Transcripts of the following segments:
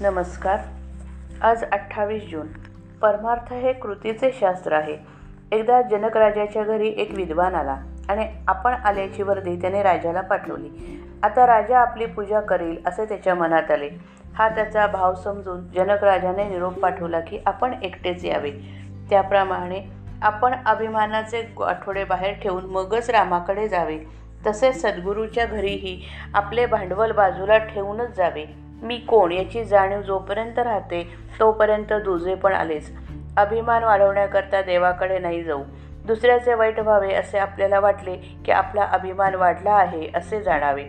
नमस्कार. आज अठ्ठावीस जून. परमार्थ हे कृतीचे शास्त्र आहे. एकदा जनकराजाच्या घरी एक विद्वान आला आणि आपण आल्याची वर्दी त्याने राजाला पाठवली. आता राजा आपली पूजा करेल असे त्याच्या मनात आले. हा त्याचा भाव समजून जनकराजाने निरोप पाठवला की आपण एकटेच यावे. त्याप्रमाणे आपण अभिमानाचे आठवडे बाहेर ठेवून मगच रामाकडे जावे. तसेच सद्गुरूच्या घरीही आपले भांडवल बाजूला ठेवूनच जावे. मी कोण याची जाणीव जोपर्यंत राहते तोपर्यंत दुजे पण आलेच. अभिमान वाढवण्याकरता देवाकडे नाही जाऊ. दुसऱ्याचे वाईट व्हावे असे आपल्याला वाटले की आपला अभिमान वाढला आहे असे जाणावे.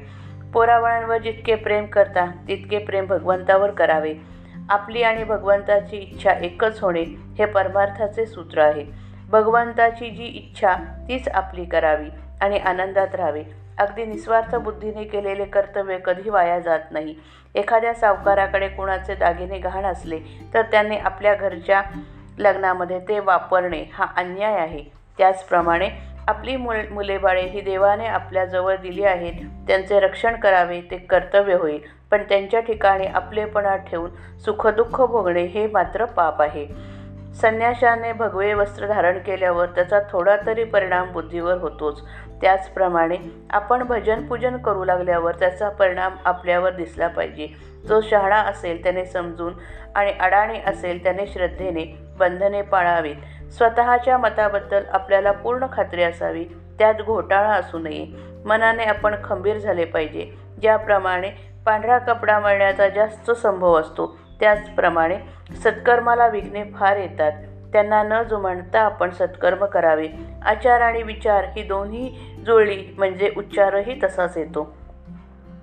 पोरावळांवर जितके प्रेम करता तितके प्रेम भगवंतावर करावे. आपली आणि भगवंताची इच्छा एकच होणे हे परमार्थाचे सूत्र आहे. भगवंताची जी इच्छा तीच आपली करावी. आणि आनंदात राहावे. अगदी निस्वार्थ बुद्धीने केलेले कर्तव्य कधी वाया जात नाही. एखाद्या सावकाराकडे कुणाचे दागिने गहाण असले तर त्यांनी आपल्या घरच्या लग्नामध्ये ते वापरणे हा अन्याय आहे. त्याचप्रमाणे आपली मुल मुलेबाळे ही देवाने आपल्याजवळ दिली आहेत. त्यांचे रक्षण करावे ते कर्तव्य होईल. पण त्यांच्या ठिकाणी आपलेपणा ठेवून सुखदुःख भोगणे हे मात्र पाप आहे. संन्याशाने भगवे वस्त्र धारण केल्यावर त्याचा थोडा तरी परिणाम बुद्धीवर होतोच. त्याचप्रमाणे आपण भजन पूजन करू लागल्यावर त्याचा परिणाम आपल्यावर दिसला पाहिजे. जो शहाणा असेल त्याने समजून आणि अडाणी असेल त्याने श्रद्धेने बंधने पाळावीत. स्वतःच्या मताबद्दल आपल्याला पूर्ण खात्री असावी. त्यात घोटाळा असू नये. मनाने आपण खंबीर झाले पाहिजे. ज्याप्रमाणे पांढरा कपडा मळण्याचा जास्त संभव असतो त्याचप्रमाणे सत्कर्माला विघ्ने फार येतात. त्यांना न जुमानता आपण सत्कर्म करावे. आचार आणि विचार ही दोन्ही जुळली म्हणजे उच्चारही तसाच येतो.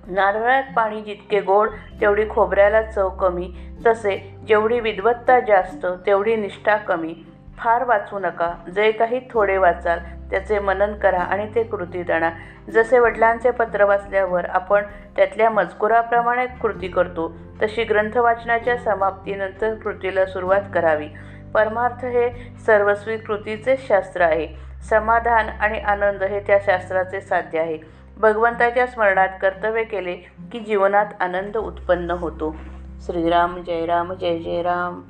नारळात पाणी जितके गोड तेवढी खोबऱ्याला चव कमी. तसे जेवढी विद्वत्ता जास्त तेवढी निष्ठा कमी. फार वाचू नका. जे काही थोडे वाचाल त्याचे मनन करा आणि ते कृतीत आणा जसे वडिलांचे पत्र वाचल्यावर आपण त्यातल्या मजकुराप्रमाणे कृती करतो तशी ग्रंथ वाचनाच्या समाप्तीनंतर कृतीला सुरुवात करावी. परमार्थ हे सर्वस्वी कृतीचे शास्त्र आहे. समाधान आणि आनंद हे त्या शास्त्राचे साध्य आहे. भगवंताच्या स्मरणात कर्तव्य केले की जीवनात आनंद उत्पन्न होतो. श्रीराम जय राम जय जय राम.